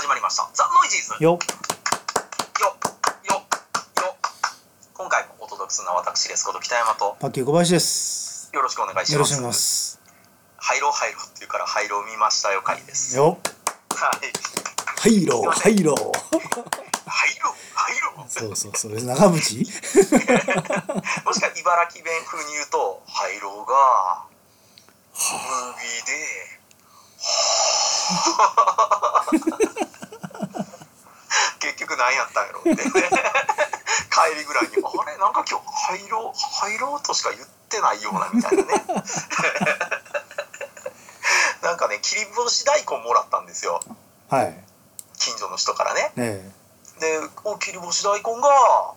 始まりました。ザ・ノイジーズ。よよよよ今回もお届けするのは私ですこと北山と。パッキー小林です。よろしくお願いします。よろしくお願いします。入ろう入ろうっていうから入ろう見ましたよ回です。よはい。入ろう入ろう入ろう入ろうそうそう。そう長渕？もしくは茨城弁風に言うと入ろうがムービーで結局何やったんやろって。帰りぐらいにあれ？なんか今日入ろう入ろうとしか言ってないようなみたいなね。なんかね切り干し大根もらったんですよ。はい。近所の人からね。えでお切り干し大根がは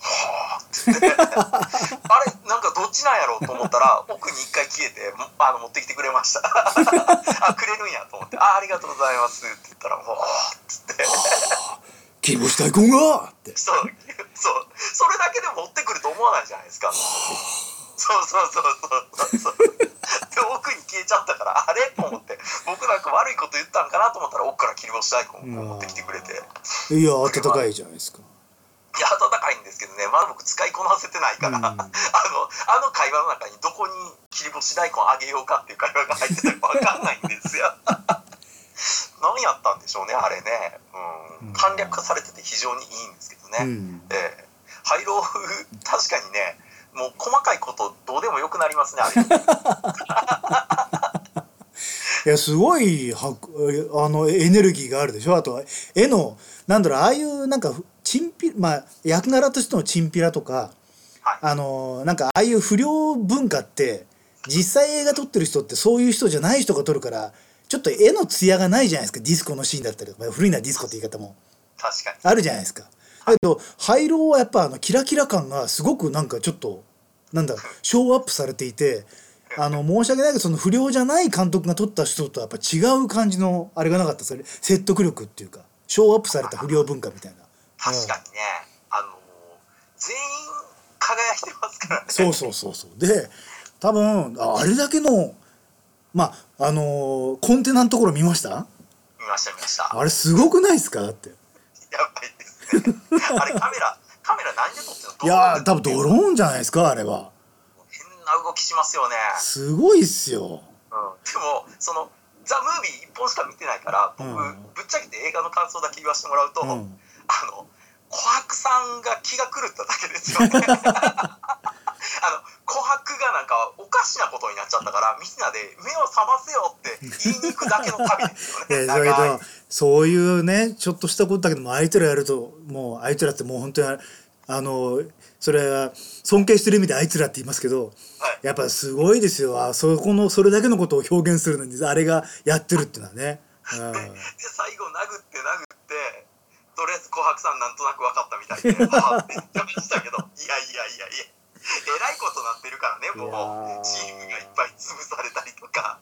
あって。言ってあれなんかどっちなんやろうと思ったら奥に一回消えてもあの持ってきてくれました。あくれるんやと思って。あありがとうございますって言ったらもうあっつって。え切り干し大根がって。そうそうそれだけで持ってくると思わないじゃないですか。そうそうそうそうそう。で奥に消えちゃったからあれ？と思って。僕なんか悪いこと言ったんかなと思ったら奥から切り干し大根を持ってきてくれて。いや温かいじゃないですか。いや温かいんですけどね。まだ僕使いこなせてないから、うん。あのあの会話の中にどこに切り干し大根あげようかっていう会話が入ってたか分かんないんですよ何やったんでしょうねあれね、うん。うん。簡略化されてて非常にいいんですけどね、うん。ええ。廃炉確かにねもう細かいことどうでもよくなりますねあれ。いやすごいはあのエネルギーがあるでしょ。あと絵のなんだろうああいうなんかチンピまあ役柄としてのチンピラとかはい。あのなんかああいう不良文化って実際映画撮ってる人ってそういう人じゃない人が撮るからちょっと絵の艶がないじゃないですか。ディスコのシーンだったりとか。まあ古いなディスコって言い方も。確かに。あるじゃないですか。だけど廃炉はやっぱあのキラキラ感がすごくなんかちょっとなんだショーアップされていてあの申し訳ないけどその不良じゃない監督が撮った人とやっぱ違う感じのあれがなかったそれ説得力っていうか。ショーアップされた不良文化みたいな。確かにね、あの全員輝いてますからね。そうそうそうそう。で多分ああれだけのまああのコンテナのところ見ました？見ました見ました。あれすごくないですか？だって。やばいですね。あれカメラカメラ何で撮ってんの？いやー多分ドローンじゃないですか？あれは。変な動きしますよね、すごいっすよ。うん、でもそのザ・ムービー一本しか見てないから僕、うん。ぶっちゃけて映画の感想だけ言わせてもらうと、うん。あの琥珀さんが気が狂っただけですよね あの琥珀がなんかおかしなことになっちゃったからみんなで目を覚ませよって言いに行くだけの旅ですよね。だけどそういうねちょっとしたことだけども相手らやるともう相手らってもう本当にああのそれは尊敬してる意味であいつらって言いますけどはい。やっぱすごいですよ。あそこのそれだけのことを表現するのにあれがやってるっていうのはね。うん。で最後殴って殴ってとりあえず琥珀さんなんとなく分かったみたいで わーって言ってましたけどいやいやいやいや。えらいことなってるからねもう。チームがいっぱい潰されたりとか。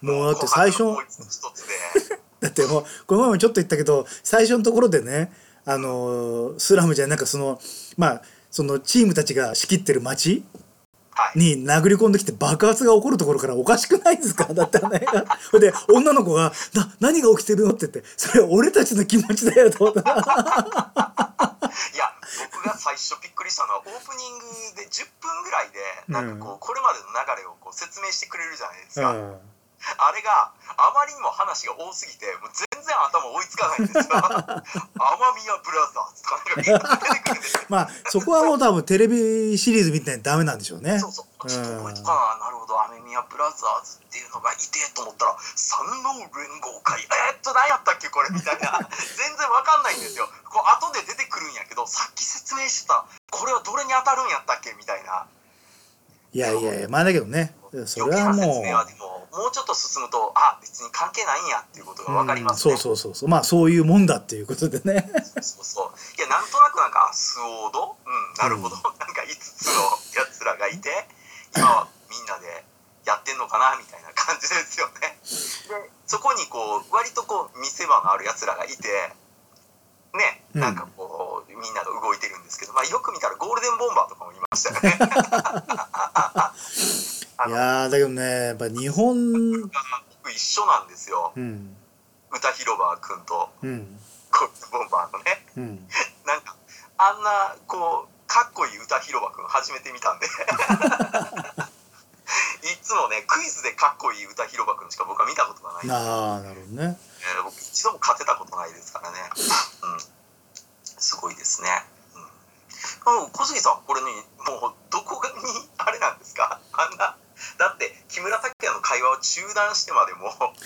もうだって最初 だってもうこの前もちょっと言ったけど最初のところでねあのスラムじゃなんかそのまあそのチームたちが仕切ってる街はい。に殴り込んできて爆発が起こるところからおかしくないですか？だってあの映画それで女の子が「な何が起きてるの?」って言って「それ俺たちの気持ちだよ」と。思ったいや僕が最初びっくりしたのはオープニングで10分ぐらいでなんかこうこれまでの流れをこう説明してくれるじゃないですか、うんあれがあまりにも話が多すぎてもう全然頭追いつかないんですよ「天宮ブラザーズ」とかなんかみんな出てくるんですよ。まあそこはもう多分テレビシリーズみたいにダメなんでしょうね。そうそうちょっと覚えとかななるほど。雨宮ブラザーズっていうのがいてと思ったら三能連合会。えー、っと何やったっけこれ。みたいな。全然わかんないんですよ。こう後で出てくるんやけどさっき説明してた。これはどれに当たるんやったっけ？みたいないやいやいやまあだけどね。それはも説明はでももうちょっと進むとあ別に関係ないんやっていうことが分かりますね、うんそうそうそうそう。まあそういうもんだっていうことでね。そうそういやなんとなくなんかスオード？うんなるほど、なんか5つのやつらがいて今はみんなでやってんのかなみたいな感じですよね。でそこにこう割とこう見せ場のあるやつらがいてねうん。なんかこうみんなが動いてるんですけど、まあ、よく見たらゴールデンボンバーとかもいましたよね。あいのやーだけどねやっぱ日本僕一緒なんですよ。うん。歌広場くんとうん。コイツボンバーのね。うん。なんかあんなこうかっこいい歌広場くん初めて見たんで。いつもねクイズでかっこいい歌広場くんしか僕は見たことがない。ああなるほどね。えー僕一度も勝てたことないですからね。ごいですね。うん。小杉さん、これに、もう、どこがに、あれなんですか？あんな、だって、木村拓哉の会話を中断してまでも、もう、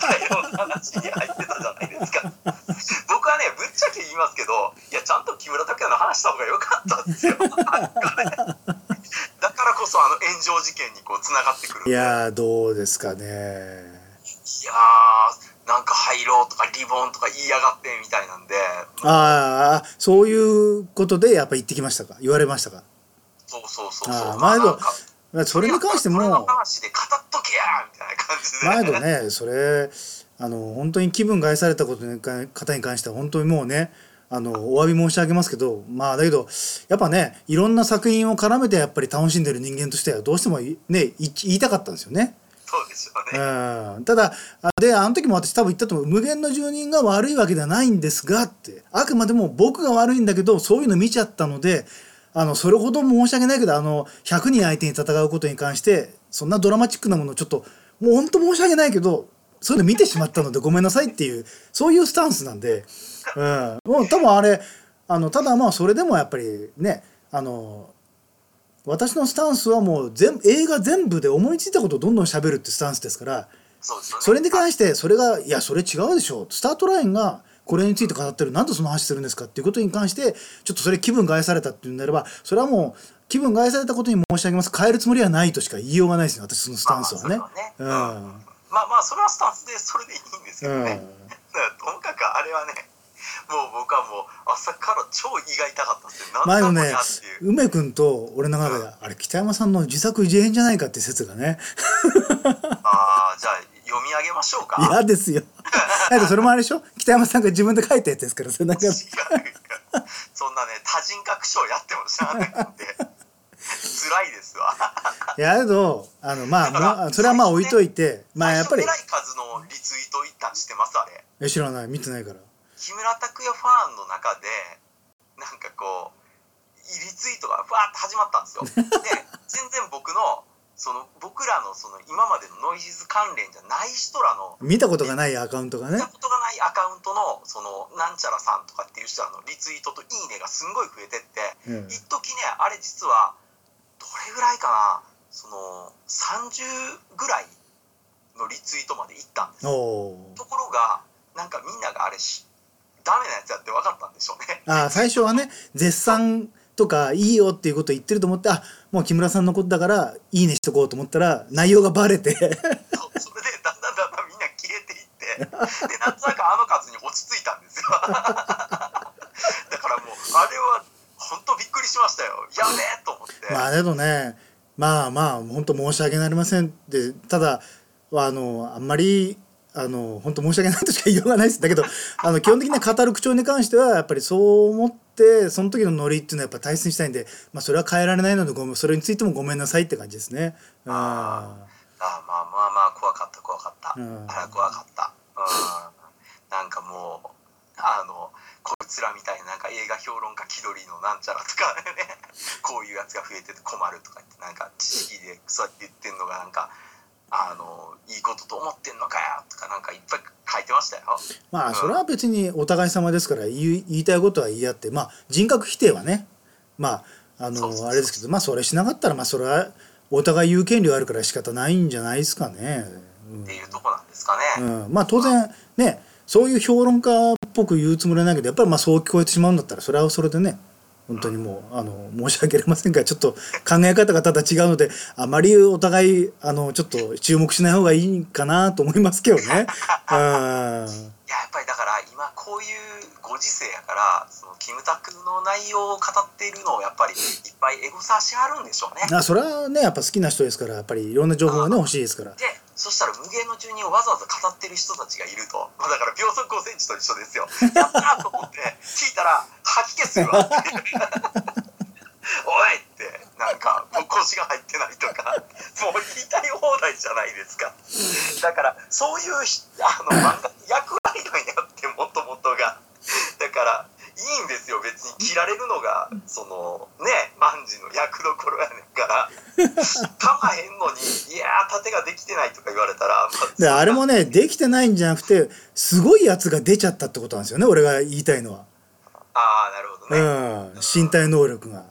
会話の話に入ってたじゃないですか。僕はね、ぶっちゃけ言いますけど、いや、ちゃんと木村拓哉の話した方が良かったんですよ。だからこそ、あの炎上事件にこう、つながってくる。いやーどうですかねいやーなんか入ろうとかリボンとか言いやがってみたいなんで。ああそういうことでやっぱ言ってきましたか？言われましたか？そうそうそうそう。あー毎度なんかそれに関しても話で語っとけやみたいな感じで。毎度ねそれあの本当に気分害されたことにか方に関しては本当にもうねあのお詫び申し上げますけどまあだけどやっぱねいろんな作品を絡めてやっぱり楽しんでる人間としてはどうしてもいねい言いたかったんですよね。そうですよね、うん、ただであの時も私多分言ったと思う。無限の住人が悪いわけではないんですがって。あくまでも僕が悪いんだけどそういうの見ちゃったのであのそれほど申し訳ないけどあの100人相手に戦うことに関してそんなドラマチックなものをちょっともう本当申し訳ないけどそういうの見てしまったのでごめんなさいっていうそういうスタンスなんで、うん、もう多分あれあのただまあそれでもやっぱりねあの私のスタンスはもう全映画全部で思いついたことをどんどん喋るってスタンスですからそうですよね。それに関してそれがいやそれ違うでしょスタートラインがこれについて語ってるなんでその話するんですかっていうことに関してちょっとそれ気分害されたっていうんであればそれはもう気分害されたことに申し上げます。変えるつもりはないとしか言いようがないですよ私そのスタンスはね。まあまあそれはスタンスでそれでいいんですけうんどね、だからともかくあれはねもう僕はもう朝から超胃が痛かったんですよ。前もね梅君と俺の中であれ北山さんの自作自演じゃないかって説がね。ああじゃあ読み上げましょうか。嫌ですよ。だそれもあれでしょ？北山さんが自分で書いたやつですからそんか違うそんなね多人格賞やっても知らなくて辛いですわ。いやけどあのまあだからもうそれはまあ置いといてまあやっぱり。最初えらい数のリツイートいったんしてますあれ。え知らない。見てないから木村拓哉ファンの中でなんかこうリツイートがふわーって始まったんですよ。で全然僕のその僕らのその今までのノイズ関連じゃない人らの見たことがないアカウントがね。見たことがないアカウントのそのなんちゃらさんとかっていう人らのリツイートといいねがすんごい増えてってうん。一時ねあれ実はどれぐらいかなその30ぐらいのリツイートまでいったんですところがなんかみんながあれしダメなやつやって分かったんでしょうね。ああ最初はね絶賛とかいいよっていうこと言ってると思ってあもう木村さんのことだからいいねしとこうと思ったら内容がバレて。そうそれでだんだんだんだんみんな消えていって。でなんとなくあの数に落ち着いたんですよ。だからもうあれは本当びっくりしましたよ。やべえと思って、まあけどねまあまあ本当申し訳ありませんってただあのあんまりあの本当申し訳ないとしか言いようがないです。だけど あの基本的に語る口調に関してはやっぱりそう思ってその時のノリっていうのはやっぱ大切にしたいんで、まあ、それは変えられないのでごめんそれについてもごめんなさいって感じですね。うん。ああまあまあまあ怖かった怖かった、うん。あ怖かった。うん。なんかもうあのこいつらみたいななんか映画評論家気取りのなんちゃらとかねこういうやつが増えてて困るとか言ってなんか知識でそうやって言ってんのがなんかあのいいことと思ってんのかよとかなんかいっぱい書いてましたよ。まあそれは別にお互い様ですから言い言いたいことは言い合ってまあ人格否定はねまああのあれですけどまあそれしなかったらまあそれはお互い言う権利はあるから仕方ないんじゃないですかね。うん。っていうとこなんですかね、うん、まあ当然ねそういう評論家っぽく言うつもりはないけどやっぱりまあそう聞こえてしまうんだったらそれはそれでね本当にもうあの申し訳ありませんがちょっと考え方がただ違うのであまりお互いあのちょっと注目しない方がいいかなと思いますけどね。うんいややっぱりだから今こういうご時世やからそのキムタクの内容を語っているのをやっぱりいっぱいエゴサーしはるんでしょうねあそれはねやっぱ好きな人ですからやっぱりいろんな情報がね欲しいですから。でそしたら無限の住人をわざわざ語ってる人たちがいると、まあ、だから秒速5センチと一緒ですよ。やったーと思って聞いたら吐き気するわ。っ ておいってなんか腰が入ってないとか。もう言いたい放題じゃないですか。だからそういうあの役割なんやってもともとが。だからいいんですよ別に切られるのがそのね万事の役どころやねんから かまへんのにいやー盾ができてないとか言われたら、まであれもねできてないんじゃなくてすごいやつが出ちゃったってことなんですよね俺が言いたいのは、ああなるほどね、うん、身体能力が。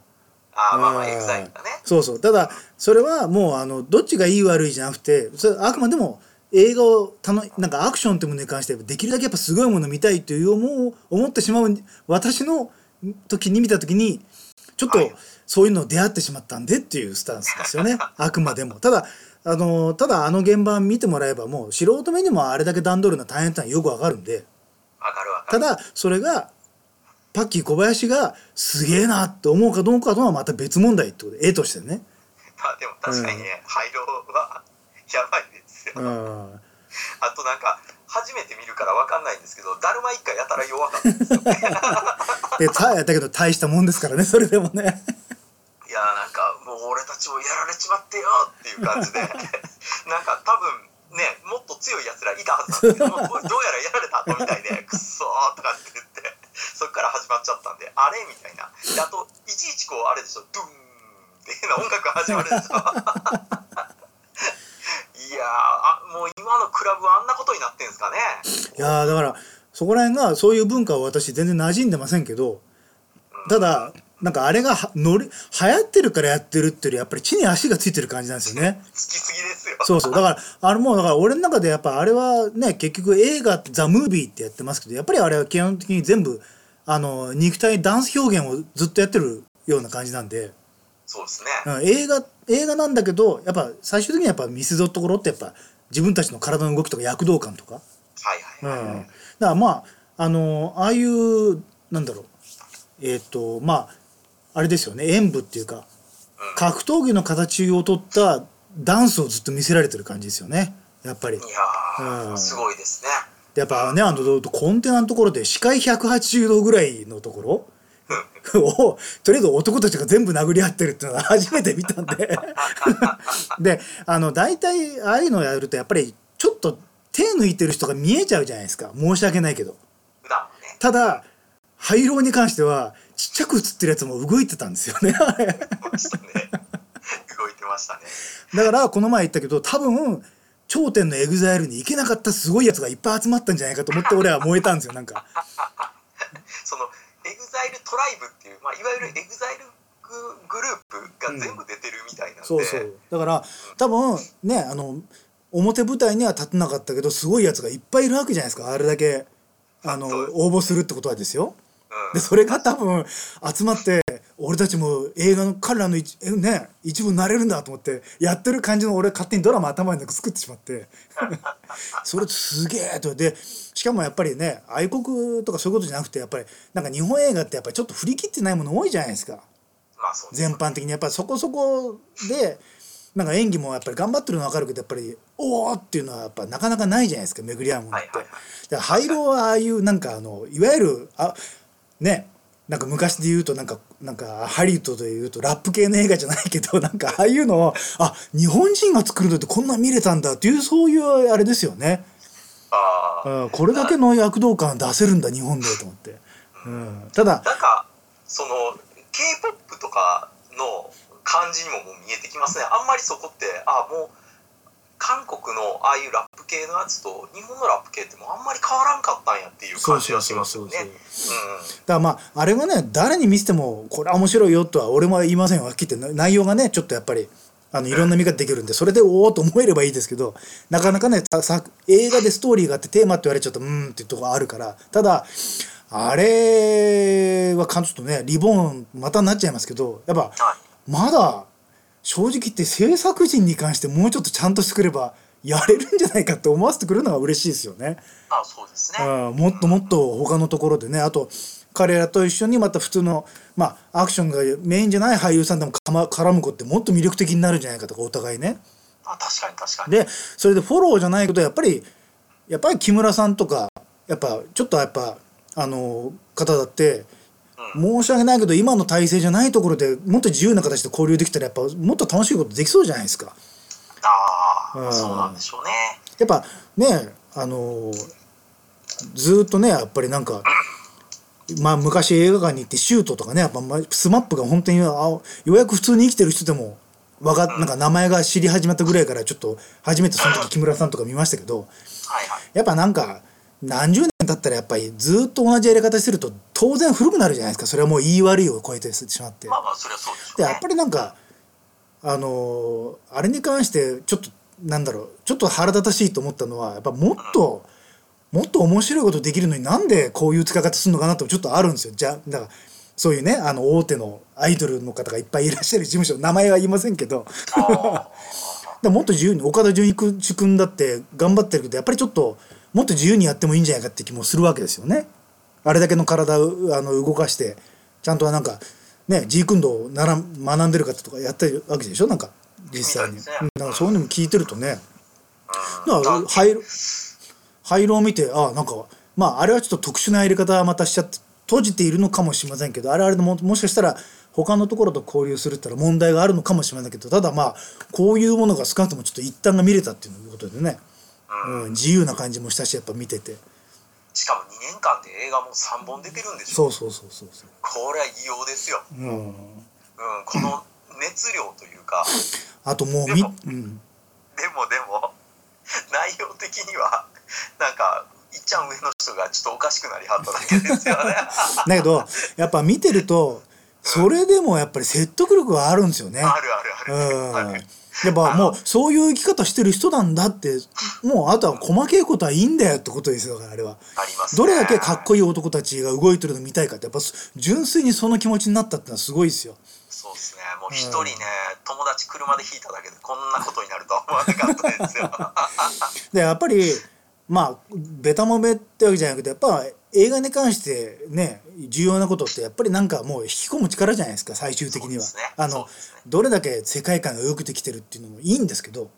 ああまあまあうん。 EXILE だね。そうそう。ただそれはもうあのどっちがいい悪いじゃなくてそれあくまでも映画をたのなんかアクションってものに関してできるだけやっぱすごいもの見たいという思う思ってしまう私の時に見た時にちょっとはい。そういうの出会ってしまったんでっていうスタンスですよね。あくまでも。ただあのただあの現場見てもらえばもう素人目にもあれだけ段取るのは大変ってのはよくわかるんで。わかるわかる。ただそれがパッキー小林がすげえなって思うかどうかとはまた別問題ってことで絵としてね。まあでも確かにね、廃炉は やばいですよ、うん。あとなんか初めて見るからわかんないんですけどだるま一回やたら弱かったんですよ。ね でただけど大したもんですからねそれでもね。いやなんかもう俺たちをやられちまってよっていう感じで。なんか多分ねもっと強いやつらいたはずなんですけど どうやらやられた後みたいで「くっそー」とかって言ってそっから始まっちゃったんであれみたいな。であといちいちこうあれでしょドゥーンっていうな音楽が始まるでしょ。いやもう今のクラブはあんなことになってんすかね？いやーだからそこら辺がそういう文化を私全然馴染んでませんけどただなんかあれがは乗り流行ってるからやってるっていうよりやっぱり地に足がついてる感じなんですよね。好きすぎですよそうそうだからあれもうだから俺の中でやっぱあれはね結局映画「ザ・ムービーってやってますけどやっぱりあれは基本的に全部あの肉体ダンス表現をずっとやってるような感じなんで。そうですね、うん映画映画なんだけどやっぱ最終的にはやっぱ見せどところってやっぱ自分たちの体の動きとか躍動感とか、はいはいはい、うん、だからまああのああいうなんだろう。えっ、とまああれですよね。演舞っていうか格闘技の形をとったダンスをずっと見せられてる感じですよね。やっぱり。いやー、うん。すごいですね。でやっぱねあのコンテナのところで視界180度ぐらいのところをとりあえず男たちが全部殴り合ってるっていうのは初めて見たんで。であの大体ああいうのやるとやっぱりちょっと手抜いてる人が見えちゃうじゃないですか。申し訳ないけど。ね。ただ廃炉に関してはちっちゃく映ってるやつも動いてたんですよねね。動いてましたね。だからこの前言ったけど多分頂点の EXILE に行けなかったすごいやつがいっぱい集まったんじゃないかと思って俺は燃えたんですよなんか。その EXILE TRIBEっていう、まあ、いわゆるエグザイルググループが全部出てるみたいなんで、そうそう。だから多分ねあの表舞台には立てなかったけどすごいやつがいっぱいいるわけじゃないですか。あれだけあの応募するってことはですよ。うん。でそれが多分集まって俺たちも映画の彼らの一,、えね、一部になれるんだと思ってやってる感じの俺勝手にドラマ頭に作ってしまって。それすげえと。でしかもやっぱりね愛国とかそういうことじゃなくてやっぱりなんか日本映画ってやっぱりちょっと振り切ってないもの多いじゃないですか。まあす。全般的に。やっぱりそこそこでなんか演技もやっぱり頑張ってるのは分かるけどやっぱりおおっていうのはやっぱなかなかないじゃないですか巡り合うものって。はいはいはい。で廃炉はああいうなんかあのいわゆるあねなんか昔で言うとなんかなんかハリウッドで言うとラップ系の映画じゃないけど なんかああいうのをあ日本人が作るのってこんなん見れたんだっていうそういうあれですよね。ああうん、これだけの躍動感出せるんだ日本でと思って。うん、ただなんかその k p o p とかの感じにももう見えてきますねあんまりそこってあもう韓国のああいうラップ系のやつと日本のラップ系ってもうあんまり変わらんかったんやっていう感じがしますよね。そううんだからまああれはね誰に見せてもこれは面白いよとは俺も言いませんよはっきり言って内容がねちょっとやっぱりあのいろんな見方できるんでそれでおおと思えればいいですけどなかなかねささ映画でストーリーがあってテーマって言われちゃうとうーんっていうところあるから。ただあれはかちょっとねリボンまたなっちゃいますけどやっぱはい。まだ正直言って制作陣に関してもうちょっとちゃんとしてくればやれるんじゃないかって思わせてくれるのが嬉しいですよね。あそうですね。うんもっともっと他のところでねあと彼らと一緒にまた普通のまあアクションがメインじゃない俳優さんでもかま絡む子ってもっと魅力的になるんじゃないかとかお互いね。あ確かに確かに。でそれでフォローじゃないけどやっぱりやっぱり木村さんとかやっぱちょっとやっぱあの方だってうん申し訳ないけど今の体制じゃないところでもっと自由な形で交流できたらやっぱもっと楽しいことできそうじゃないですか。ああ、うんそうなんでしょうね。やっぱねあのずーっとねやっぱりなんか。まあ昔映画館に行ってシュートとかねやっぱまスマップが本当にあようやく普通に生きてる人でもわかなんか名前が知り始まったぐらいからちょっと初めてその時木村さんとか見ましたけど。やっぱなんか何十年経ったらやっぱりずーっと同じやり方してると当然古くなるじゃないですかそれはもう言い悪いを超えてしまって。まあまあ、それはそうでしょうね。でやっぱりなんかあのーあれに関してちょっとなんだろうちょっと腹立たしいと思ったのはやっぱもっと、もっと面白いことできるのになんでこういう使い方するのかなってちょっとあるんですよじゃあだからそういうねあの大手のアイドルの方がいっぱいいらっしゃる事務所名前は言いませんけどだ もっと自由に岡田准一君だって頑張ってるけどやっぱりちょっともっと自由にやってもいいんじゃないかって気もするわけですよね。あれだけの体をあの動かしてちゃんとなんかねジークンドーをなら学んでる方とかやってるわけでしょ？なんか実際に。だからそういうのも聞いてるとね。うん。だから廃炉廃炉を見てあなんかまああれはちょっと特殊なやり方はまたしちゃって閉じているのかもしれませんけどあれはあれでももしかしたら他のところと交流するったら問題があるのかもしれませんけどただまあこういうものが少なくともちょっと一端が見れたっていうことでね、うん。うん、自由な感じもしたしやっぱ見てて。しかも2年間で映画も3本出てるんでしょそうそうそうそうそう。これは異様ですよ、うん、うん、この熱量というか。あともうみ、でもうん、でもでも内容的にはなんかいっちゃん上の人がちょっとおかしくなりはっただけですよね。だけどやっぱ見てるとそれでもやっぱり説得力があるんですよね。あるあるある。うん。あるやっぱもうそういう生き方してる人なんだってもうあとは細けいことはいいんだよってことですよあれは。あります。ねどれだけかっこいい男たちが動いてるの見たいかってやっぱ純粋にその気持ちになったってのはすごいですよ。そうですね。もう一人ね、友達車で引いただけでこんなことになるとは思わなかったですよ。でやっぱりまあベタもめってわけじゃなくてやっぱ映画に関してね重要なことってやっぱりなんかもう引き込む力じゃないですか最終的には。ね。あのね。どれだけ世界観がよくできてるっていうのもいいんですけど。うん。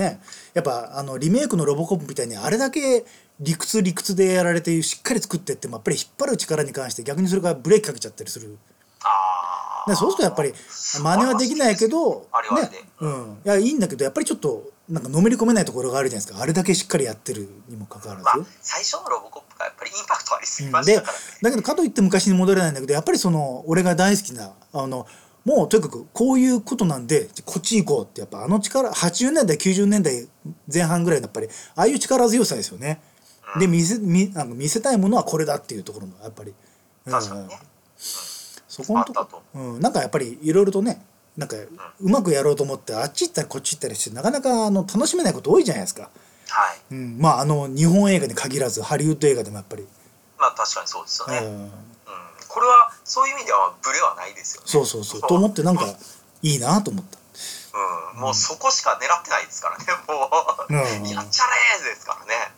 ね。やっぱあのリメイクのロボコップみたいにあれだけ理屈理屈でやられてしっかり作ってってもやっぱり引っ張る力に関して逆にそれがブレーキかけちゃったりする。ああね、そうするとやっぱり真似はできないけどね。うん、いやいいんだけどやっぱりちょっとなんかのめり込めないところがあるじゃないですか。あれだけしっかりやってるにもかかわらず。まあ最初のロボコップがやっぱりインパクトありすぎましたからね、だけどかといって昔に戻れないんだけどやっぱりその俺が大好きなあのもうとにかくこういうことなんでこっち行こうってやっぱあの力80年代90年代前半ぐらいのやっぱりああいう力強さですよね。で見せ見あの見せたいものはこれだっていうところのやっぱり、うん。確かにね、そこのとこう。ん、なんかやっぱりいろいろとねなんかうまくやろうと思ってあっち行ったりこっち行ったりしてなかなかあの楽しめないこと多いじゃないですか。はい。うん、まああの日本映画に限らずハリウッド映画でもやっぱり。まあ確かにそうですよね、うん。うん。これはそういう意味ではブレはないですよね。そうそうそう。と思ってなんかいいなと思った。うん、もうそこしか狙ってないですからね もう、うん。やっちゃれーですからね、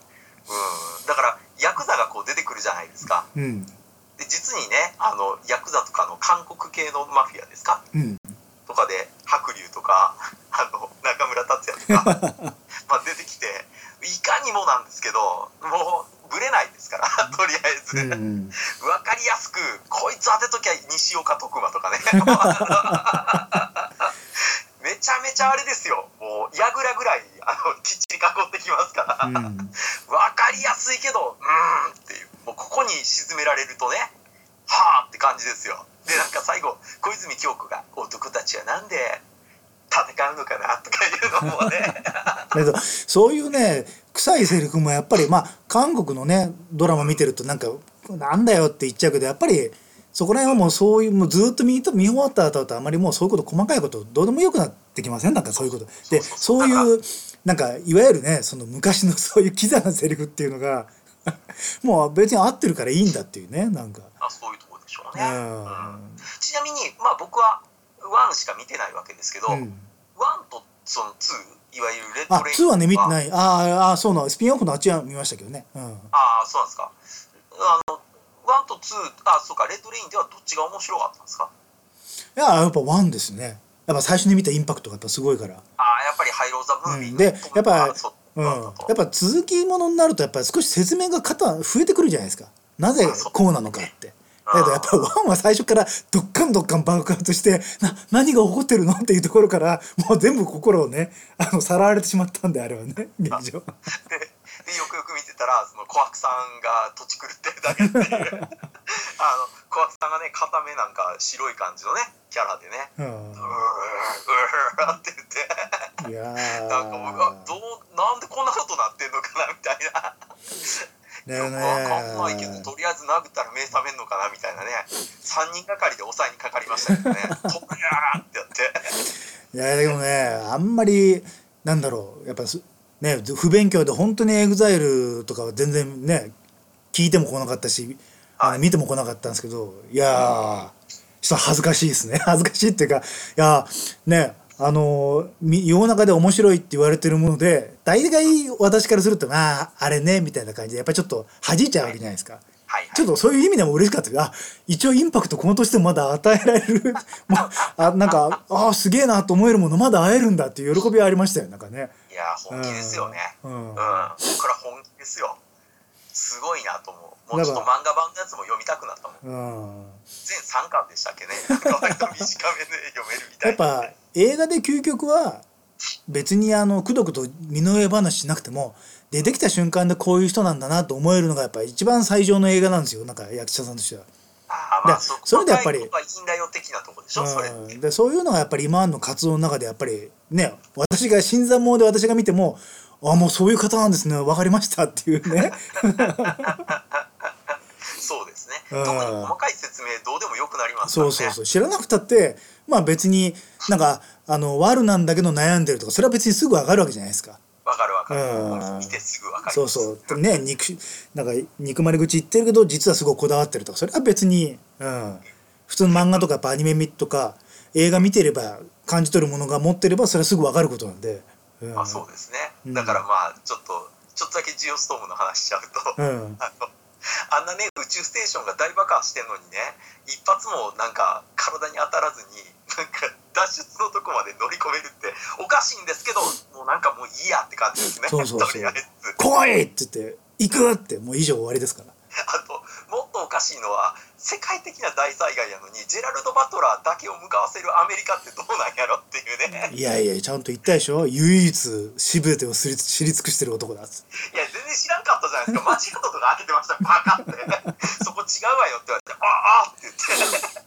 うん、だからヤクザがこう出てくるじゃないですか。うん。で実にねあのヤクザとかの韓国系のマフィアですか？うん。とかで白龍とかあの中村達也とか まあ出てきていかにもなんですけどもうブレないですから とりあえず、うんうん。分かりやすくこいつ当てときゃ西岡徳馬とかね。めちゃめちゃあれですよ。もう矢倉ぐらいあのきっちり囲ってきますから、分うん。かりやすいけどうーんっていう。もうここに沈められるとねはあって感じですよ。でなんか最後小泉京子が「男たちはなんで戦うのかな」とかいうのもね。だけどそういうね臭いセリフもやっぱりまあ韓国のねドラマ見てるとなんかなんだよって言っちゃうけどやっぱりそこら辺はもうそういうもうずっと見と見終わった後だとあまりもうそういうこと細かいことどうでもよくなってきません？なんかそういうこと。でそういうなんかいわゆるねその昔の そういうキザなセリフっていうのが もう別に合ってるからいいんだっていうねなんか。まあそういうところでしょううね、うん。ちなみにまあ僕は1しか見てないわけですけど、ん、1うんとその2いわゆるレッドあレイン2はね見ていない。あーあーそうなのスピンオフのあっちは見ましたけどね、うん、ああそうなんですか。あの1と2あそうかレッドレインではどっちが面白かったんですか？いややっぱ1ですね。やっぱ最初に見たインパクトがやっぱすごいから、ああやっぱりハイローザムービーのうん。でやっぱそううん、やっぱ続きものになるとやっぱり少し説明が肩増えてくるじゃないですか。なぜこうなのかってだけどやっぱワンは最初からドッカンドッカン爆発してな何が起こってるの？っていうところからもう全部心をねあのさらわれてしまったんであれはね劇場ででよくよく見てたらその小悪さんが土地狂ってるだけっていう。あの小悪さんがね片目なんか白い感じのねキャラでね。ううーうーって言って。んいやなんかもうあどうなんでこんなことなってんのかなみたいな。だよねよくわかんないけどとりあえず殴ったら目覚めんのかなみたいなね。3人がかりで抑えにかかりましたけどね「とりゃー!」ってやっていやでもねあんまりなんだろうやっぱすね不勉強で本当に EXILE とかは全然ね聞いても来なかったし、あはい。の見ても来なかったんですけどいやーちょっと恥ずかしいですね。恥ずかしいっていうかいやねあのみ世の中で面白いって言われてるもので大概私からするとまああれねみたいな感じでやっぱりちょっと弾いちゃうわけじゃないですか。はい。はいちょっとそういう意味でも嬉しかったけどあ一応インパクトこの年でもまだ与えられる。も うあなんかあすげえなと思えるものまだ会えるんだっていう喜びはありましたよなんかね。いや本気ですよね。ううん。ん、これは本気ですよ。すごいなと思う。もうちょっと漫画版のやつも読みたくなったもん。うん、全3巻でしたっけね。割と短めで読めるみたいな。やっぱ映画で究極は別にあのくどくど身の上話しなくても出てきた瞬間でこういう人なんだなと思えるのがやっぱ一番最上の映画なんですよ。なんか役者さんとしては。であーまあそそれでやっぱりうん、でそういうのがやっぱり今の活動の中でやっぱりね私が新参者で私が見てもあもうそういう方なんですね。分かりましたっていうね そうですね。うん。特に細かい説明どうでもよくなりますかそうらね。そうそう知らなくたってまあ別になんかあの悪なんだけど悩んでるとかそれは別にすぐ分かるわけじゃないですか。わかるわかる。うん。見てすぐわかりそうそう。ね憎なんか憎まれ口言ってるけど実はすごいこだわってるとかそれは別に、うん、普通の漫画とかやっぱアニメ見とか映画見てれば感じ取るものが持ってればそれはすぐ分かることなんで、うん。まあそうですね、うん。だからまあちょっとちょっとだけジオストームの話しちゃうと、うん、あのあんなね宇宙ステーションが大爆破してんのにね一発もなんか体に当たらずになんか脱出のとこまで乗り込めるっておかしいんですけどもうなんかもういいやって感じですね。そうそうそう。来いって言って行くってもう以上終わりですから。あともっとおかしいのは世界的な大災害やのにジェラルド・バトラーだけを向かわせるアメリカってどうなんやろっていうね。いやいやちゃんと言ったでしょ？唯一全てを知り知り尽くしてる男だ。っていや全然知らんかったじゃないですか間違ったとこ開けてました。バカって。そこ違うわよって言われてああって言って。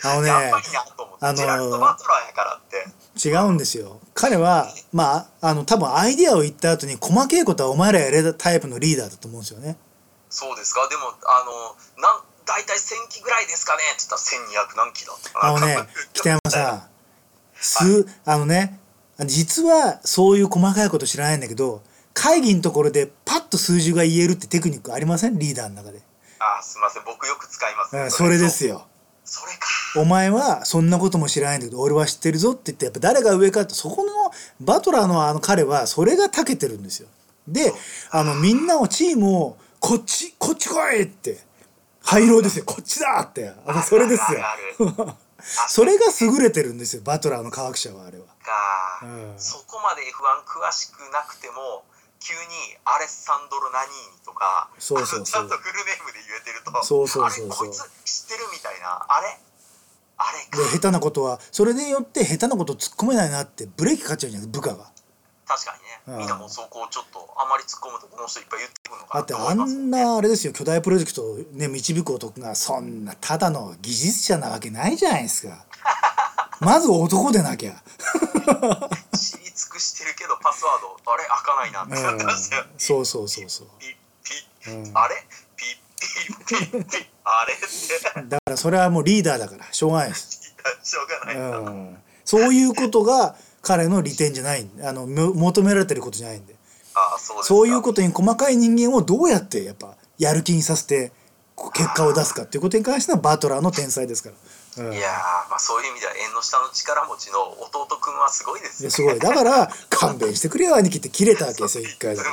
あのねやっぱりなと思って、あのージェラルド・バトラーやからって。違うんですよ。彼はまああの多分アイディアを言った後に細けいことはお前らやれたタイプのリーダーだと思うんですよねそうですか？でもあのなん大体1000機ぐらいですかね？って言ったら1200何機だったかな？あのね北山さんすあのね実はそういう細かいこと知らないんだけど会議のところでパッと数字が言えるってテクニックありません？リーダーの中で、あすみません。僕よく使います、うんそれですよ。よそれか。お前はそんなことも知らないんだけど俺は知ってるぞって言ってやっぱ誰が上かってそこのバトラーのあの彼はそれが長けてるんですよ。であのみんなをチームをこっちこっち来いって。廃炉ですよ。こっちだって。あのそれですよ。それが優れてるんですよ。バトラーの科学者はあれは。か、うん。そこまで F1 詳しくなくても急にアレッサンドロ・ナニーニとかそうそうそう。ちゃんとフルネームで言えてるとそうそうそうそう。あれこいつ知ってるみたいな。あれ？あれか。で下手なことはそれによって下手なこと突っ込めないなってブレーキかかっちゃうじゃないですか部下が確かにうん。ねみんなもそこをちょっとあまり突っ込むとこの人いっぱい言ってくるのかなだってあと思いますんなあれですよ巨大プロジェクトをね導く男がそんなただの技術者なわけないじゃないですか。まず男でなきゃ。知り尽くしてるけどパスワードあれ開かないなってなってましたよ、うんそうそうそうそう。ピッピッ、うん。あれ？ピッピッピッピッ。あれって。だからそれはもうリーダーだからしょうがないです、しょうがないな、うん、そういうことが彼の利点じゃない。あのも求められてることじゃないんで。そうですか。そういうことに細かい人間をどうやってやっぱやる気にさせて結果を出すかっていうことに関してはバトラーの天才ですから、うん、いやーまあそういう意味では縁の下の力持ちの弟くんはすごいですよいやすごい。だから勘弁してくれよ兄貴って切れたわけですよ 一回だね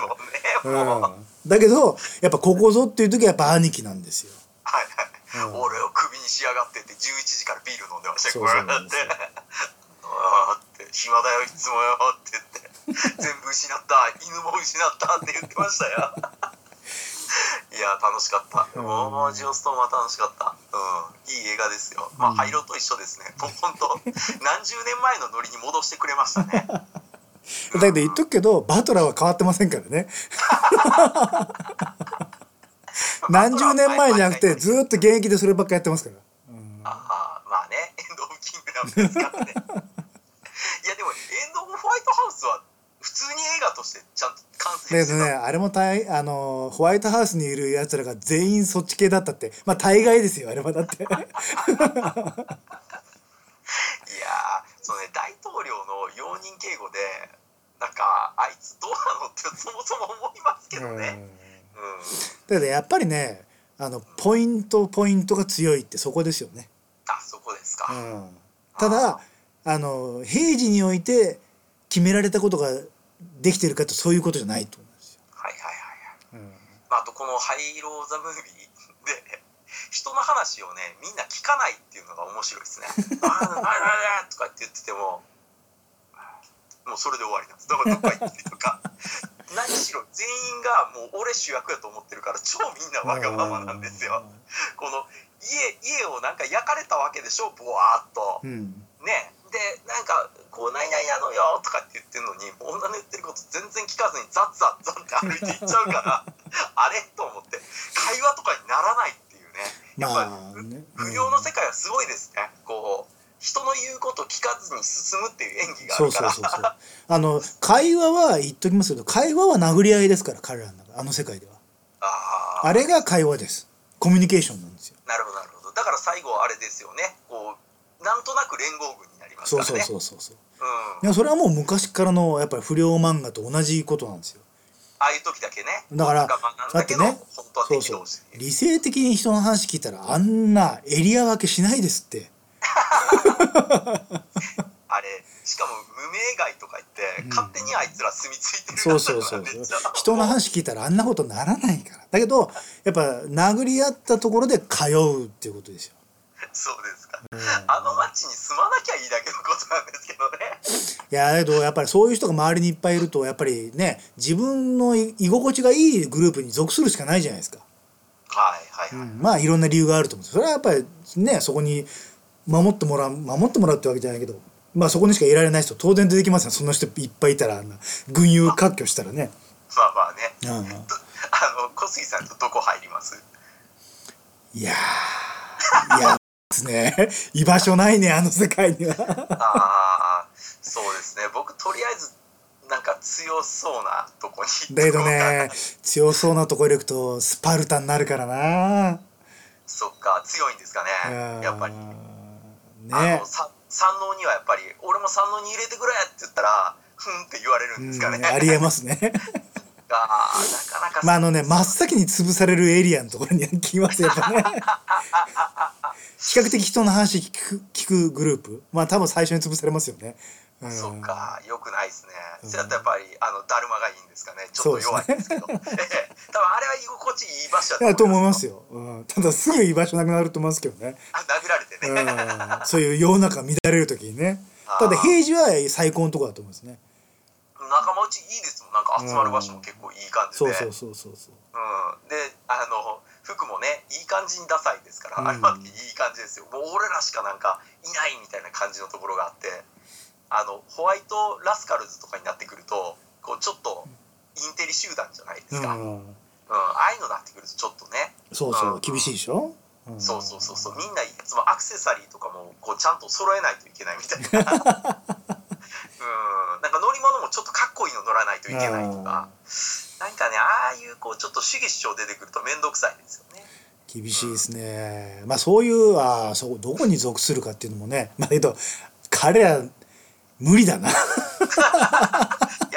もう、ん、だけどやっぱここぞっていう時はやっぱ兄貴なんですよ。はい、うん。俺をクビにしやがってって11時からビール飲んでましたよそうそうこうやって。あーって 暇だよいつもよって言って全部失った犬も失ったって言ってましたよ。いや楽しかった、うん。もうジオストーンは楽しかった。ううん、いい映画ですよ。まあ、うん。灰色と一緒ですね。もう本当、何十年前のノリに戻してくれましたね。だけど言っとくけどバトラーは変わってませんからね。何十年前じゃなくてずーっと現役でそればっかやってますから、うん。ああ、まあね、エンド・オブ・キングダムですからね。いや、でも、エンド・オブ・ホワイトハウスは、普通に映画としてちゃんと完成してた。だけどねあれも大あのホワイトハウスにいるやつらが全員そっち系だったってまあ大概ですよあれはだっていやー、そのね、大統領の容認警護で、なんか、あいつどうなのってそもそも思いますけどね。うん。だけどやっぱりねあのポイントポイントが強いってそこですよね、あ、そこですか。うん、ただあの平時において決められたことができてるかとそういうことじゃないと思うんですよ、はいはいはいはい。うんまあ、あとこの「ハイロー・ザ・ムービー」で人の話をねみんな聞かないっていうのが面白いですね。あああああとかって言っててももうそれで終わりなんです。だからどっか行ったりとか何しろ全員がもう俺主役やと思ってるから超みんなわがままなんですよ。この家家をなんか焼かれたわけでしょボワーっと。うんねでなんかこう「何々なのよ」とかって言ってるのに女の言ってること全然聞かずにザッザッザッって歩いていっちゃうから あれ？と思って会話とかにならないっていうね。やっぱり、まあね。不良の世界はすごいですね。こう人の言うこと聞かずに進むっていう演技があそうそうそうそう。あの会話は言っときますけど会話は殴り合いですから彼らの中あの世界では。あー。あれが会話です。コミュニケーションなんですよ。なるほどなるほど。だから最後あれですよね。こうなんとなく連合軍りますそうからね。そうそうそうそうう。ん。いやそれはもう昔からのやっぱり不良漫画と同じことなんですよ。ああいう時だけね。だからだってねそうそう。理性的に人の話聞いたらあんなエリア分けしないですって。あれしかも無名街とか言って、うん。勝手にあいつら住み着いてるそうそうそう人の話聞いたらあんなことならないから。だけどやっぱ殴り合ったところで通うっていうことですよ、そうですか。うん。あの町に住まなきゃいいだけのことなんですけどね。いやだけどやっぱりそういう人が周りにいっぱいいるとやっぱりね自分の居居心地がいいグループに属するしかないじゃないですか、はいはいはい、うん。まあいろんな理由があると思うそれはやっぱりねそこに守ってもらう守ってもらうってわけじゃないけどまあそこにしかいられない人当然出てきますよ。そんな人いっぱいいたら群雄割拠したらね、まあまあね。うん、あの小杉さんとどこ入ります？いやー。いやですね。居場所ないねあの世界には。ああそうですね。僕とりあえずなんか強そうなとこに行だけどね強そうなところに行くとスパルタになるからな。そっか強いんですかね。やっぱり。あねのさ山王にはやっぱり俺も山王に入れてくれって言ったらふんって言われるんですかね、うんありえますねがなかなか。まああのね真っ先に潰されるエリアのところに来ますよね。比較的人の話聞く聞くグループ。まあ多分最初に潰されますよね、うん、そっかよくないですね、うん。それだとやっぱりあのだるまがいいんですかね。ちょっと弱いんですけど。多分あれは居心地いい場所だと思いますよ。よ、うん、ただすぐ居場所なくなると思いますけどね、あ殴られてうね、ん、そういう世の中乱れる時にね。ただ平時は最高のところだと思うんですね仲間内いいですもん。なんか集まる場所も結構いい感じで、そうそうそうそうそう。うん、であの服もねいい感じにダサいですから、うん。あれまでいい感じですよ。もう俺らしかなんかいないみたいな感じのところがあってあのホワイトラスカルズとかになってくるとこうちょっとインテリ集団じゃないですか、うん。うん。ああいうのになってくるとちょっとね、そうそううん。厳しいでしょ、ん。そうそうそうそう。みんないつもアクセサリーとかもこうちゃんと揃えないといけないみたいな うんなんか乗り物もちょっとかっこいいの乗らないといけないとか。なんかねああいうこうちょっと主義主張出てくると面倒くさいですよね。厳しいですね。まあそういうあーそうどこに属するかっていうのもね。まあけど彼ら無理だな。やっ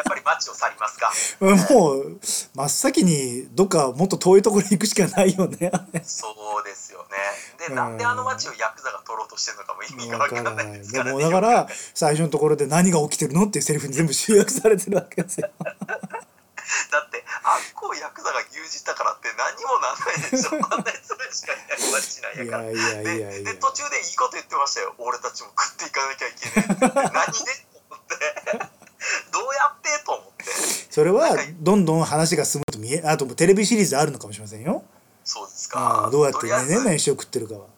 ぱり街を去りますか。もう真っ先にどっかもっと遠いところに行くしかないよね。そうですでうん。なんであの街をヤクザが取ろうとしてるのかも意味がわわからないですからね。でもだから最初のところで何が起きてるのっていうセリフに全部集約されてるわけですよ。だってあっこをヤクザが牛耳ったからって何にもなんないでしょあんなやつらしかいない街なん。やからいやいやいやいや。でで途中でいいこと言ってましたよ。俺たちも食っていかなきゃいけない。何でと思ってどうやってと思って。それはどんどん話が進むと見えあとテレビシリーズであるのかもしれませんよそうですあか。あどうやってねね飯を食ってるかは。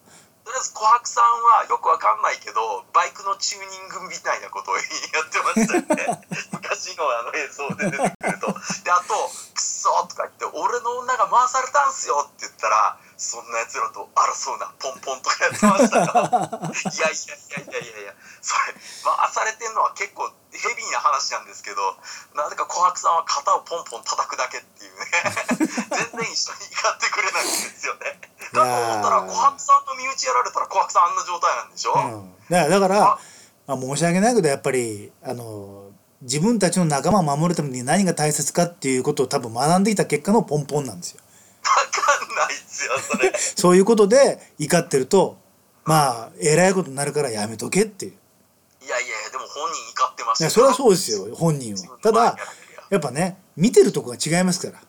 とりあえず琥珀さんはよくわかんないけどバイクのチューニングみたいなことをやってましたよね。昔のあの映像で出てくると。であと「クソ!」とか言って「俺の女が回されたんすよ」って言ったらそんなやつらと争うなポンポンとかやってましたかいやいやいやいやいやいや。それ回されてんのは結構ヘビーな話なんですけどなぜか琥珀さんは肩をポンポン叩くだけっていうね全然一緒に怒ってくれないんですよね。だと思ったら琥珀さんと身内やられたら琥珀さんあんな状態なんでしょ、うん、だからだから、まあ、申し訳ないけどやっぱりあの自分たちの仲間を守るために何が大切かっていうことを多分学んできた結果のポンポンなんですよ。分かんないっすよそれ そういうことで怒ってるとまあえらいことになるからやめとけっていう。いやいやでも本人怒ってましたいやそれはそうですよ本人は。ただやっぱね見てるとこが違いますから。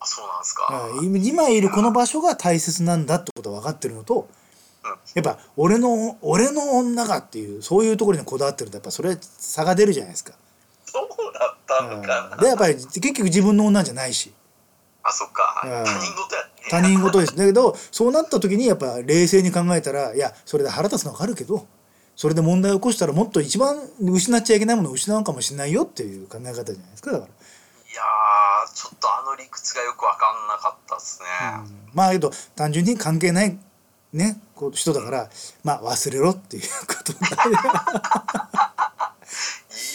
あそうなんですか、うん今いるこの場所が大切なんだってことが分かってるのとうんやっぱ俺の俺の女がっていうそういうところにこだわってるとやっぱそれ差が出るじゃないですか。そうだったのかな、でやっぱり結局自分の女じゃないしあそっか、うん。他人事やね。他人事です。だけどそうなった時にやっぱ冷静に考えたらいやそれで腹立つのは分かるけどそれで問題を起こしたらもっと一番失っちゃいけないものを失うかもしれないよっていう考え方じゃないですかだかいやーちょっとあの理屈がよく分かんなかったですね、ら、うんまあけど単純に関係ないねこう人だからまあ忘れろっていうことだね い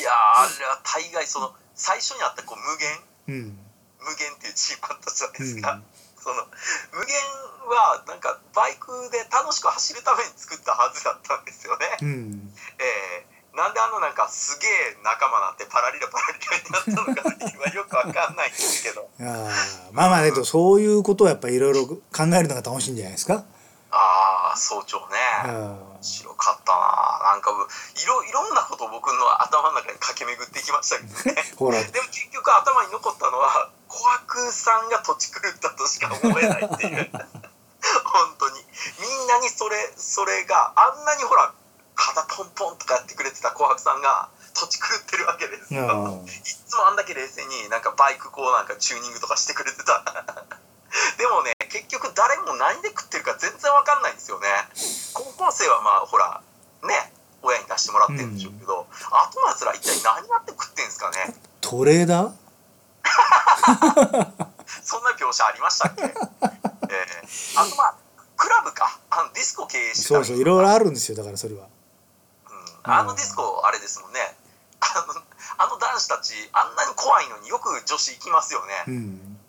やーあれは大概その最初にあったこう無限。うん無限っていうチームあったじゃないですか、うん。その無限はなんかバイクで楽しく走るために作ったはずだったんですよね、うん。えーなんであのなんかすげえ仲間なんてパラリラパラリラになったのか今よくわかんないんですけど。まあまあだけどそういうことをやっぱりいろいろ考えるのが楽しいんじゃないですか。ああ早朝ね、うん。白かったななんかいろいろんなことを僕の頭の中に駆け巡っていきましたけどね。でも結局頭に残ったのは琥珀さんが土地狂ったとしか思えないっていう。本当に。みんなにそれそれがあんなにほら肩ポンポンとかやってくれてた琥珀さんが土地狂ってるわけですよ、うん。いつもあんだけ冷静になんかバイクこうなんかチューニングとかしてくれてた。でもね結局誰も何で食ってるか全然わかんないんですよね。高校生はまあほらね親に出してもらってるんでしょうけど、後のやつら一体何やって食ってんですかね。トレーダー？そんな描写ありましたっけ、えー、あと まあクラブか。あのディスコ経営してたそうそういろいろあるんですよだからそれは。うん、あのディスコあれですもんね。あのあの男子たちあんなに怖いのによく女子行きますよね。うん。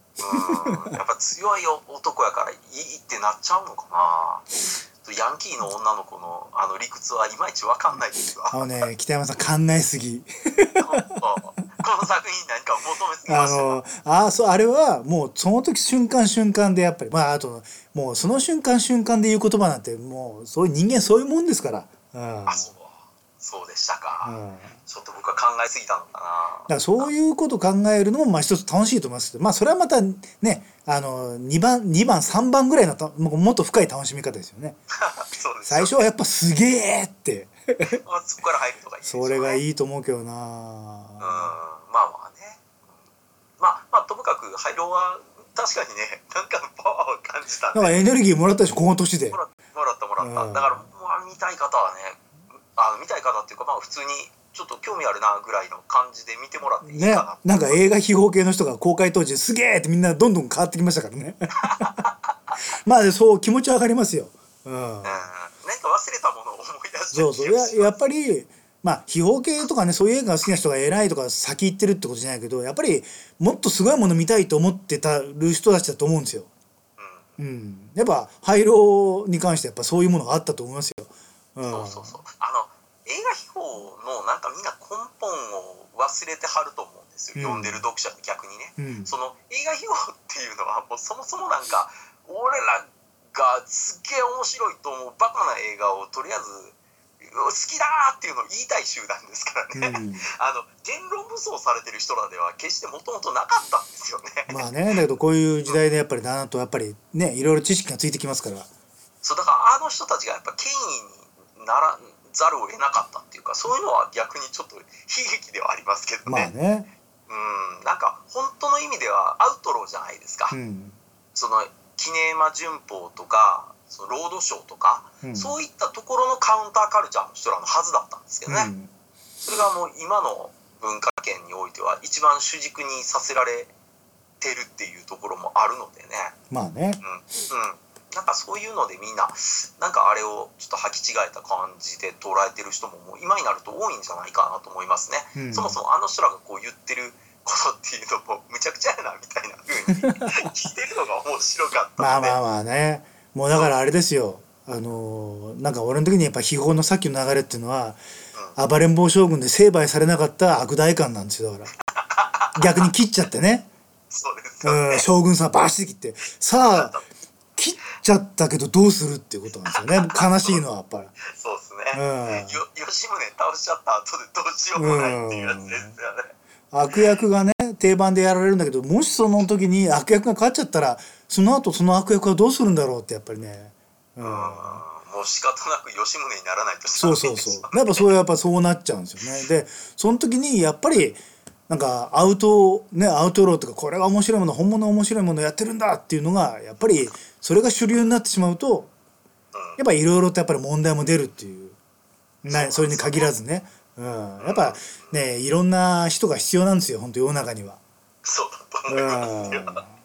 うん。やっぱ強い男やからいいってなっちゃうのかな。ヤンキーの女の子のあの理屈はいまいち分かんないですわ。あのね北山さん考えすぎ。この作品何か求めすぎまあしたのあそうあれはもうその時瞬間瞬間でやっぱりまああともうその瞬間瞬間で言う言葉なんてもうそういう人間そういうもんですから。うんあそうそうでしたか、うんちょっと僕は考えすぎたのかなだからそういうこと考えるのもまあ一つ楽しいと思いますけどまあそれはまたねあの2番2番3番ぐらいのもっと深い楽しみ方ですよね。そうです最初はやっぱすげえって あ、そこから入るとかいいね。それがいいと思うけどな。うん。まあまあね。まあまあともかく廃炉は確かにね なんかのパワーを感じたなんかエネルギーもらったでしょこの年で。も。らったもらった、うん。だから、まあ、見たい方はねあの見たい方っていうかまあ普通にちょっと興味あるなぐらいの感じで見てもらっていいねか、な。んか映画秘宝系の人が公開当時すげえってみんなどんどん変わってきましたからね。まあそう気持ちわかりますよ、うん。な、うん、何か忘れたものを思い出してそうそう。ややっぱりまあ秘宝系とかねそういう映画が好きな人が偉いとか先行ってるってことじゃないけどやっぱりもっとすごいもの見たいと思ってたる人たちだと思うんですよ。うん。うん、やっぱ廃炉に関してやっぱそういうものがあったと思いますよ。うん、そうそうそう。あの映画秘宝のなんかみんな根本を忘れてはると思うんですよ、うん。読んでる読者逆にね、うん。その映画秘宝っていうのはもうそもそもなんか俺らがすっげえ面白いと思うバカな映画をとりあえず好きだーっていうのを言いたい集団ですからね、うん あの言論武装されてる人らでは決してもともとなかったんですよね、まあねだけどこういう時代でやっぱりだんとやっぱりねいろいろ知識がついてきますから。そうだからあの人たちがやっぱ権威にならざるを得なかったっていうかそういうのは逆にちょっと悲劇ではありますけどまあね、ね。うんなんか本当の意味ではアウトローじゃないですか、うん。そのキネマ旬報とかそのロードショーとか、うん。そういったところのカウンターカルチャーの人らのはずだったんですけどね、うん。それがもう今の文化圏においては一番主軸にさせられてるっていうところもあるのでね、まあね。うん。うん、なんかそういうのでみんななんかあれをちょっと履き違えた感じで捉えてる人ももう今になると多いんじゃないかなと思いますね。うん。そもそもあの人らがこう言ってることっていうのもむちゃくちゃやなみてるのが面白かったまあまあまあね。もうだからあれですよ。あのーなんか俺の時にやっぱ秘宝のさっきの流れっていうのは暴れん坊将軍で成敗されなかった悪代官なんですよだから。逆に切っちゃってね、そうね。うん、将軍さんバシッ切って。さあ切っちゃったけどどうするっていうことなんですよね。悲しいのはやっぱり。そうですね。うん。よ吉宗倒しちゃった後でどうしようもないっていうやつですよね。悪役がね定番でやられるんだけどもしその時に悪役が勝っちゃったらその後その悪役はどうするんだろうってやっぱりね、うん、うんもう仕方なく吉宗にならないとそうそうそう。やっぱそうやっぱそうなっちゃうんですよね。でその時にやっぱりなんかアウトねアウトローとかこれが面白いもの本物の面白いものやってるんだっていうのがやっぱりそれが主流になってしまうとやっぱいろいろとやっぱり問題も出るっていう。なそれに限らずね、うん、やっぱねいろんな人が必要なんですよ本当世の中には。そうだとう思います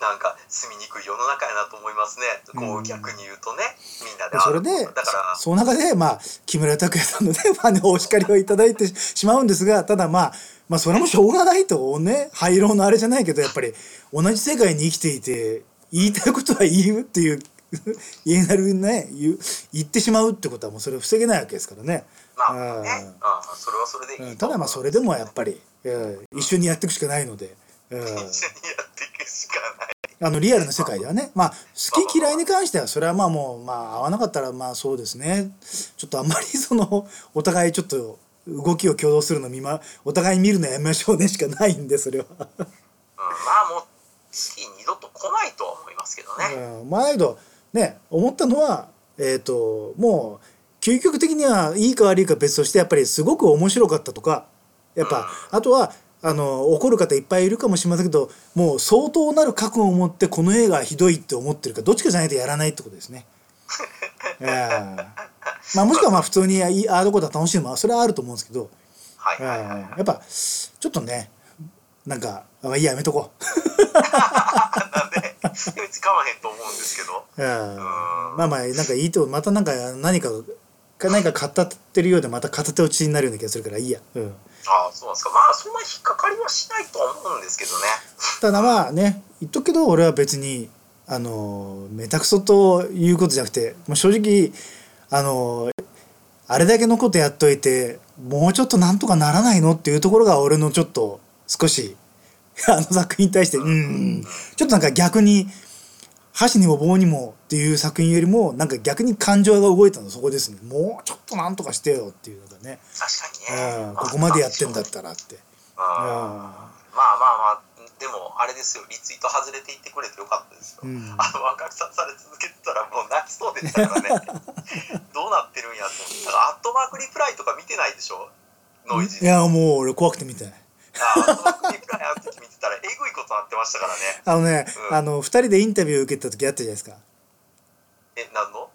なんか住みにくい世の中やなと思いますね。こううん逆に言うとね、みんなでそれでだからその中でまあ木村拓哉さんのね まあねお叱りをいただいてしまうんですがただまあまあそれもしょうがないとね廃炉のあれじゃないけどやっぱり同じ世界に生きていて言いたいことは言うっていう 言えなるね言う言ってしまうってことはもうそれを防げないわけですからね。まあうん。ね、うん、それはそれでいい。ううん。ただまあそれでもやっぱり、うん。一緒にやっていくしかないので。うん。一緒にやっていくしかない。あのリアルな世界ではね。まあ好き嫌いに関してはそれはまあもうまあ合わなかったらまあそうですね。ちょっとあんまりそのお互いちょっと動きを共同するの見まお互い見るのやめましょうねしかないんでそれは。うん、まあもう次二度と来ないとは思いますけどね。うん、まあだけどね思ったのはえっ、ともう究極的にはいいか悪いか別としてやっぱりすごく面白かったとかやっぱあとはあの怒る方いっぱいいるかもしれませんけどもう相当なる覚悟を持ってこの映画はひどいって思ってるかどっちかじゃないとやらないってことですね。ええまあもしくはまあ普通にいいああどこだ楽しいのもそれはあると思うんですけど、はいええはいはいはい。やっぱちょっとねなんかあいいややめとこう。なんで別に買わへんと思うんですけど。う んまあまあなんかいいとまたなんか何かか何か語ってるようでまた片手落ちになるような気がするからいいや、うん、ああそうなんですか。まあそんな引っかかりはしないとは思うんですけどね。ただまあね言っとくけど俺は別にあのめたくそということじゃなくてもう正直あのあれだけのことやっといてもうちょっとなんとかならないのっていうところが俺のちょっと少しあの作品に対してうんちょっとなんか逆に箸にも棒にもっていう作品よりもなんか逆に感情が動いたのそこですねもうちょっとなんとかしてよっていうのがね、確かにね。うん、ここまでやってんだったらって。うんまあまあまあでもあれですよリツイート外れていってくれてよかったですよ、うんあの若草され続けてたらもう泣きそうでしたからねどうなってるんやと思ってアットマークリプライとか見てないでしょノイジーいやもう俺怖くて見てない。ああてたらえぐいことなってましたからね。あのね、うん。あの2人でインタビュー受けた時あったじゃないですか。え何の？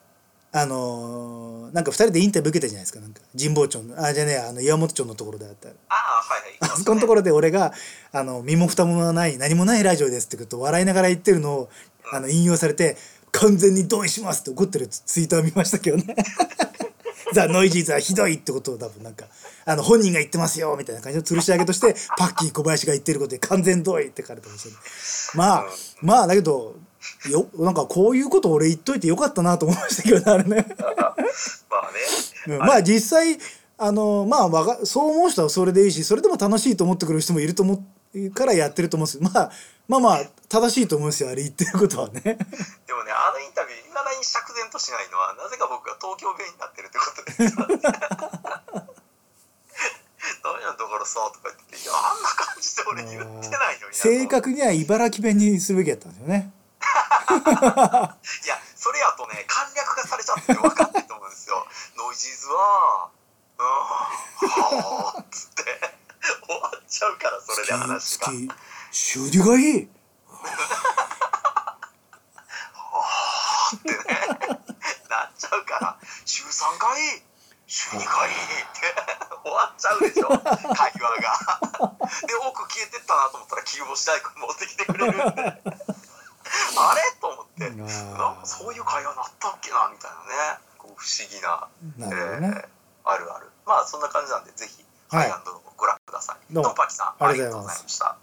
あのーなんか2人でインタビュー受けたじゃないですかなんか。神保町のあじゃねえあの岩本町のところであった。ああはいはい あそこのところで俺が「あの身も蓋もない何もないラジオです」ってことを笑いながら言ってるのをあの引用されて「完全に同意します」って怒ってるツイートは見ましたけどね ザ・ノイジーズはひどいってことを多分なんかあの本人が言ってますよみたいな感じの吊るし上げとして パッキー小林が言ってることで完全同意って書かれてましたね。まあまあだけどよなんかこういうこと俺言っといてよかったなと思いましたけどね。あれね。まあね。うん。まあ実際あのまあわかそう思う人はそれでいいしそれでも楽しいと思ってくる人もいると思うからやってると思うんですまあまあまあ正しいと思うんですよあれ言ってることはね。でもねあのインタビューいまだに釈然としないのはなぜか僕が東京弁になってるってことですよね何やだからさとか言ってていやあんな感じで俺言ってないのにな正確には茨城弁にするべきだったんですよね。いやそれやとね簡略化されちゃって分かんないと思うんですよノイジーズはうんはあっつって終わっちゃうからそれで話が月収入がいい。ってね。3回？週2回？って。終わっちゃうでしょ。会話が。で奥消えてったなと思ったら切り干し大根持ってきてくれる。んであれ？と思って。なんかそういう会話なったっけなみたいなね。こう不思議ななね、えーあるある。まあそんな感じなんでぜひハイランドをご覧ください、どうも。パキさんありがとうございました